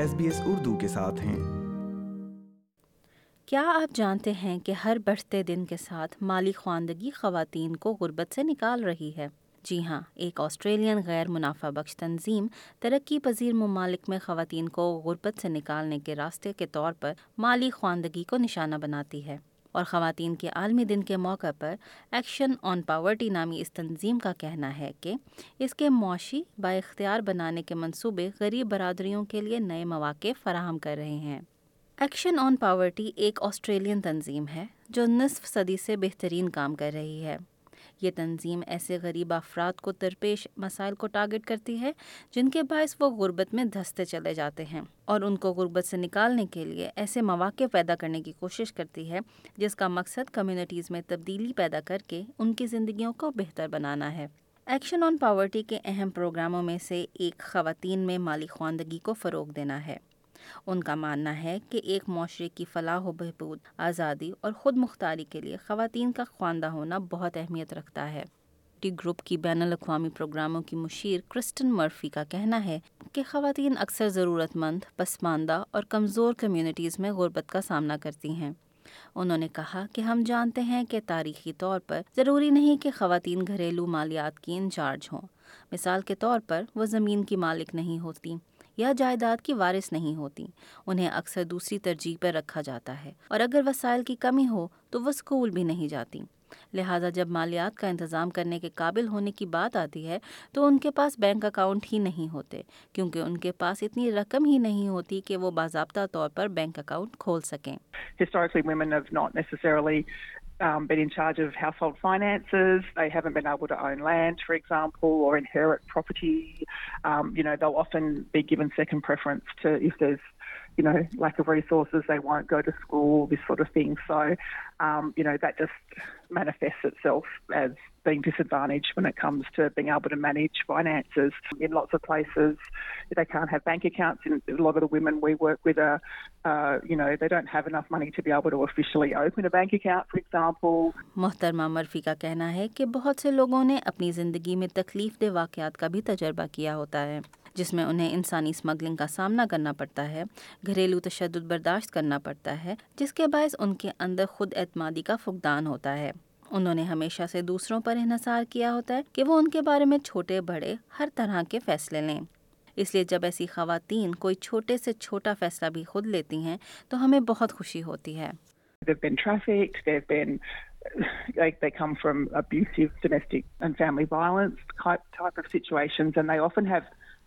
S S B Urdu کے ساتھ ہیں کیا آپ جانتے ہیں کہ ہر بڑھتے دن کے ساتھ مالی خواندگی خواتین کو غربت سے نکال رہی ہے جی ہاں ایک آسٹریلین غیر منافع بخش تنظیم ترقی پذیر ممالک میں خواتین کو غربت سے نکالنے کے راستے کے طور پر مالی خواندگی کو نشانہ بناتی ہے اور خواتین کے عالمی دن کے موقع پر ایکشن آن پاورٹی نامی اس تنظیم کا کہنا ہے کہ اس کے معاشی با اختیار بنانے کے منصوبے غریب برادریوں کے لیے نئے مواقع فراہم کر رہے ہیں ایکشن آن پاورٹی ایک آسٹریلین تنظیم ہے جو نصف صدی سے بہترین کام کر رہی ہے یہ تنظیم ایسے غریب افراد کو درپیش مسائل کو ٹارگٹ کرتی ہے جن کے باعث وہ غربت میں دھستے چلے جاتے ہیں اور ان کو غربت سے نکالنے کے لیے ایسے مواقع پیدا کرنے کی کوشش کرتی ہے جس کا مقصد کمیونٹیز میں تبدیلی پیدا کر کے ان کی زندگیوں کو بہتر بنانا ہے ایکشن آن پاورٹی کے اہم پروگراموں میں سے ایک خواتین میں مالی خواندگی کو فروغ دینا ہے ان کا ماننا ہے کہ ایک معاشرے کی فلاح و بہبود آزادی اور خود مختاری کے لیے خواتین کا خواندہ ہونا بہت اہمیت رکھتا ہے ٹی گروپ کی بین الاقوامی پروگراموں کی مشیر کرسٹن مرفی کا کہنا ہے کہ خواتین اکثر ضرورت مند پسماندہ اور کمزور کمیونٹیز میں غربت کا سامنا کرتی ہیں انہوں نے کہا کہ ہم جانتے ہیں کہ تاریخی طور پر ضروری نہیں کہ خواتین گھریلو مالیات کی انچارج ہوں مثال کے طور پر وہ زمین کی مالک نہیں ہوتی یا جائیداد کی وارث نہیں ہوتی انہیں اکثر دوسری ترجیح پر رکھا جاتا ہے اور اگر وسائل کی کمی ہو تو وہ اسکول بھی نہیں جاتی لہٰذا جب مالیات کا انتظام کرنے کے قابل ہونے کی بات آتی ہے تو ان کے پاس بینک اکاؤنٹ ہی نہیں ہوتے کیونکہ ان کے پاس اتنی رقم ہی نہیں ہوتی کہ وہ باضابطہ طور پر بینک اکاؤنٹ کھول سکیں um, been in charge of household finances. They haven't been able to own land, for example, or inherit property. Um, you know, they'll often be given second preference to if there's you know, lack of resources, they won't go to school, this sort of thing. So, um, you know, that just manifests itself as being disadvantaged when it comes to being able to manage finances. In lots of places, they can't have bank accounts. In a lot of the women we work with are, uh, you know, they don't have enough money to be able to officially open a bank account, for example. محترمہ Murphy کا کہنا ہے کہ بہت سے لوگوں نے اپنی زندگی میں تکلیف دہ واقعات کا بھی تجربہ کیا ہوتا ہے جس میں انہیں انسانی اسمگلنگ کا سامنا کرنا پڑتا ہے گھریلو تشدد برداشت کرنا پڑتا ہے جس کے باعث ان کے اندر خود اعتمادی کا فقدان ہوتا ہے انہوں نے ہمیشہ سے دوسروں پر انحصار کیا ہوتا ہے کہ وہ ان کے بارے میں چھوٹے بڑے ہر طرح کے فیصلے لیں اس لیے جب ایسی خواتین کوئی چھوٹے سے چھوٹا فیصلہ بھی خود لیتی ہیں تو ہمیں بہت خوشی ہوتی ہے like they come from abusive domestic and family violence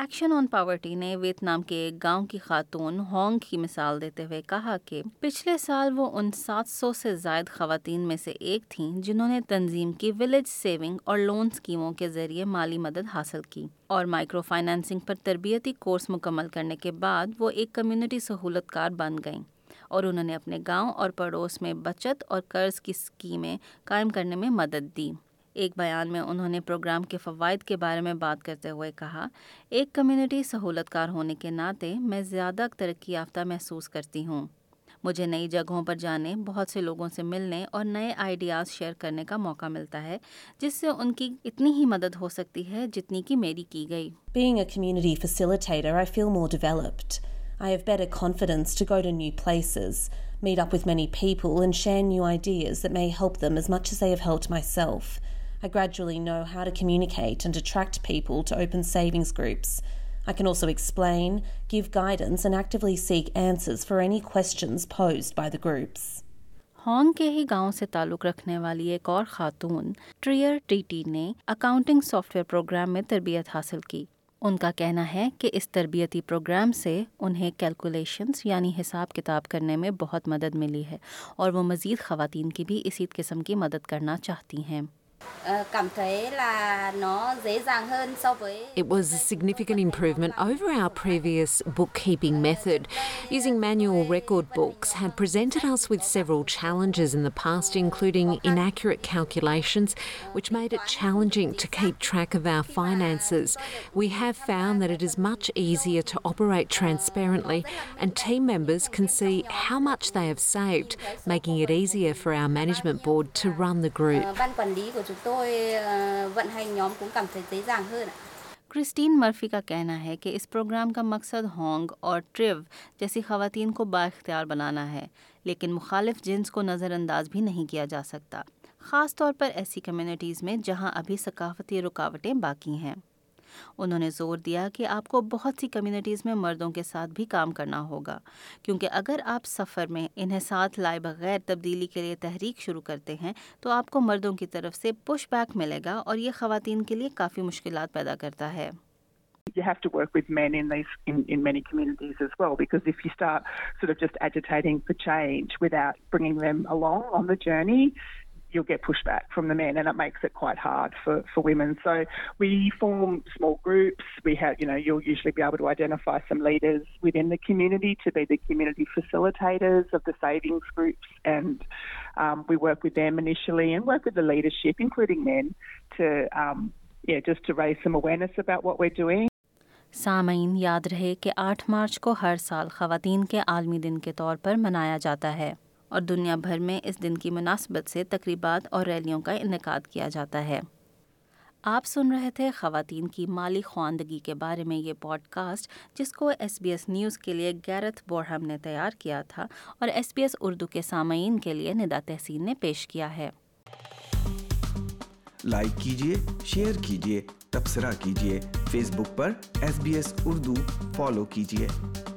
Action on Poverty نے ویتنام کے ایک گاؤں کی خاتون ہانگ کی مثال دیتے ہوئے کہا کہ پچھلے سال وہ ان سات سو سے زائد خواتین میں سے ایک تھیں جنہوں نے تنظیم کی ولیج سیونگ اور لون اسکیموں کے ذریعے مالی مدد حاصل کی اور مائکرو فائنانسنگ پر تربیتی کورس مکمل کرنے کے بعد وہ ایک کمیونٹی سہولت کار بن گئیں اور انہوں نے اپنے گاؤں اور پڑوس میں بچت اور قرض کی اسکیمیں قائم کرنے میں مدد دی ایک بیان میں انہوں نے پروگرام کے فوائد کے بارے میں بات کرتے ہوئے کہا ایک کمیونٹی سہولت کار ہونے کے ناطے میں زیادہ ترقی یافتہ محسوس کرتی ہوں مجھے نئی جگہوں پر جانے بہت سے لوگوں سے ملنے اور نئے آئیڈیاز شیئر کرنے کا موقع ملتا ہے جس سے ان کی اتنی ہی مدد ہو سکتی ہے جتنی کی میری کی گئی being a community facilitator I feel more developed I have better confidence to go to new places made up with many people and share new ideas that might help them as much as I have help myself I gradually know how to communicate and attract people to open savings groups. I can also explain, give guidance, and actively seek answers for any questions posed by the groups. Hang کے ہی گاؤں سے تعلق رکھنے والی ایک اور خاتون ٹریئر ٹی ٹی نے اکاؤنٹنگ سافٹ ویئر پروگرام میں تربیت حاصل کی ان کا کہنا ہے کہ اس تربیتی پروگرام سے انہیں کیلکولیشنز یعنی حساب کتاب کرنے میں بہت مدد ملی ہے اور وہ مزید خواتین کی بھی اسی قسم کی مدد کرنا چاہتی ہیں It was a significant improvement over our previous bookkeeping method. Using manual record books had presented us with several challenges in the past, including inaccurate calculations, which made it challenging to keep track of our finances. We have found that it is much easier to operate transparently, and team members can see how much they have saved, making it easier for our management board to run the group. chúng tôi vận hành nhóm cũng cảm thấy dễ dàng hơn ạ. Christine Murphy کا کہنا ہے کہ اس programme کا مقصد Hong اور trio جیسی خواتین کو با اختیار بنانا ہے لیکن مخالف جنس کو نظر انداز بھی نہیں کیا جا سکتا خاص طور پر ایسی کمیونٹیز میں جہاں ابھی ثقافتی رکاوٹیں باقی ہیں انہوں نے زور دیا کہ آپ کو بہت سی کمیونٹیز میں مردوں کے ساتھ بھی کام کرنا ہوگا کیونکہ اگر آپ سفر میں انہیں ساتھ لائے بغیر تبدیلی کے لیے تحریک شروع کرتے ہیں تو آپ کو مردوں کی طرف سے پش بیک ملے گا اور یہ خواتین کے لیے کافی مشکلات پیدا کرتا ہے you have to work with men in these in, in many communities as well because if you start sort of just agitating for change without bringing them along on the journey you'll get pushback from the men and it makes it quite hard for, for women. So we form small groups. We have, you know, you'll usually be able to identify some leaders within the community to be the community facilitators of the savings groups. And um, we work with them initially and work with the leadership, including men, to, um, yeah, just to raise some awareness about what we're doing. سامعین یاد رہے کہ آٹھ مارچ کو ہر سال خواتین کے عالمی دن کے طور پر منایا جاتا ہے اور دنیا بھر میں اس دن کی مناسبت سے تقریبات اور ریلیوں کا انعقاد کیا جاتا ہے آپ سن رہے تھے خواتین کی مالی خواندگی کے بارے میں یہ پوڈ کاسٹ جس کو ایس بی ایس نیوز کے لیے گیرتھ بورہم نے تیار کیا تھا اور ایس بی ایس اردو کے سامعین کے لیے ندا تحسین نے پیش کیا ہے لائک کیجیے شیئر کیجیے تبصرہ کیجیے فیس بک پر S B S Urdu follow کیجیے